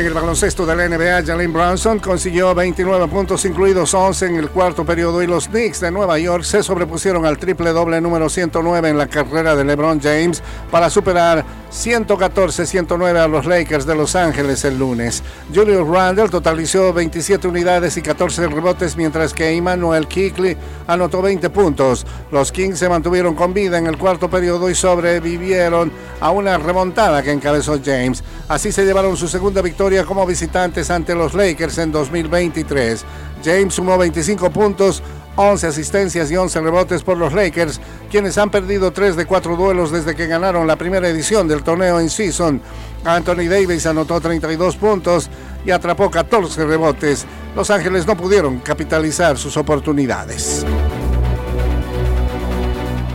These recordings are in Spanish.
En el baloncesto de la NBA, Jalen Brunson consiguió 29 puntos, incluidos 11 en el cuarto periodo, y los Knicks de Nueva York se sobrepusieron al triple doble número 109 en la carrera de LeBron James para superar 114-109 a los Lakers de Los Ángeles el lunes. Julius Randle totalizó 27 unidades y 14 rebotes, mientras que Emmanuel Kickley anotó 20 puntos. Los Kings se mantuvieron con vida en el cuarto periodo y sobrevivieron a una remontada que encabezó James. Así se llevaron su segunda victoria como visitantes ante los Lakers en 2023. James sumó 25 puntos 11 asistencias y 11 rebotes por los Lakers, quienes han perdido 3 de 4 duelos desde que ganaron la primera edición del torneo en season. Anthony Davis anotó 32 puntos y atrapó 14 rebotes. Los Ángeles no pudieron capitalizar sus oportunidades.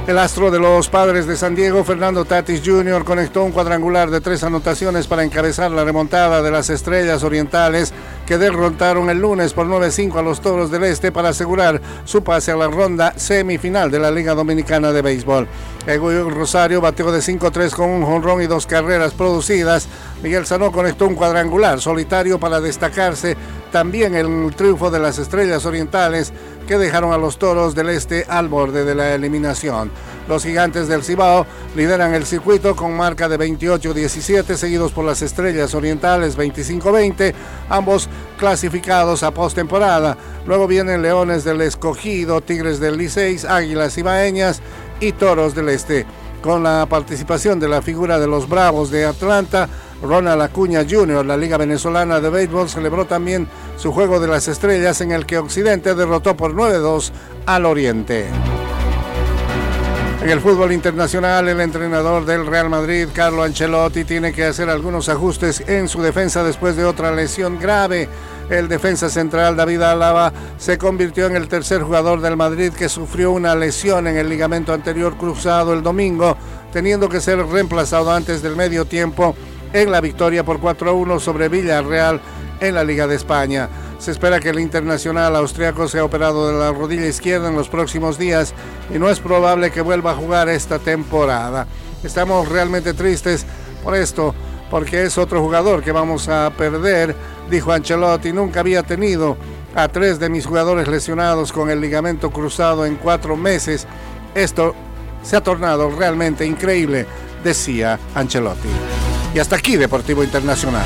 El astro de los padres de San Diego, Fernando Tatis Jr., conectó un cuadrangular de tres anotaciones para encabezar la remontada de las Estrellas Orientales que derrotaron el lunes por 9-5 a los Toros del Este para asegurar su pase a la ronda semifinal de la Liga Dominicana de Béisbol. Egoy Rosario bateó de 5-3 con un jonrón y dos carreras producidas. Miguel Sanó conectó un cuadrangular solitario para destacarse también el triunfo de las Estrellas Orientales que dejaron a los Toros del Este al borde de la eliminación. Los gigantes del Cibao lideran el circuito con marca de 28-17, seguidos por las Estrellas Orientales 25-20, ambos clasificados a postemporada. Luego vienen Leones del Escogido, Tigres del Liceis, Águilas Ibaeñas y Toros del Este. Con la participación de la figura de los Bravos de Atlanta, Ronald Acuña Jr., la Liga Venezolana de Béisbol, celebró también su juego de las estrellas en el que Occidente derrotó por 9-2 al Oriente. En el fútbol internacional, el entrenador del Real Madrid, Carlo Ancelotti, tiene que hacer algunos ajustes en su defensa después de otra lesión grave. El defensa central David Álava se convirtió en el tercer jugador del Madrid que sufrió una lesión en el ligamento anterior cruzado el domingo, teniendo que ser reemplazado antes del medio tiempo en la victoria por 4-1 sobre Villarreal en la Liga de España. Se espera que el internacional austriaco sea operado de la rodilla izquierda en los próximos días y no es probable que vuelva a jugar esta temporada. Estamos realmente tristes por esto, porque es otro jugador que vamos a perder, dijo Ancelotti. Nunca había tenido a tres de mis jugadores lesionados con el ligamento cruzado en cuatro meses. Esto se ha tornado realmente increíble, decía Ancelotti. Y hasta aquí Deportivo Internacional.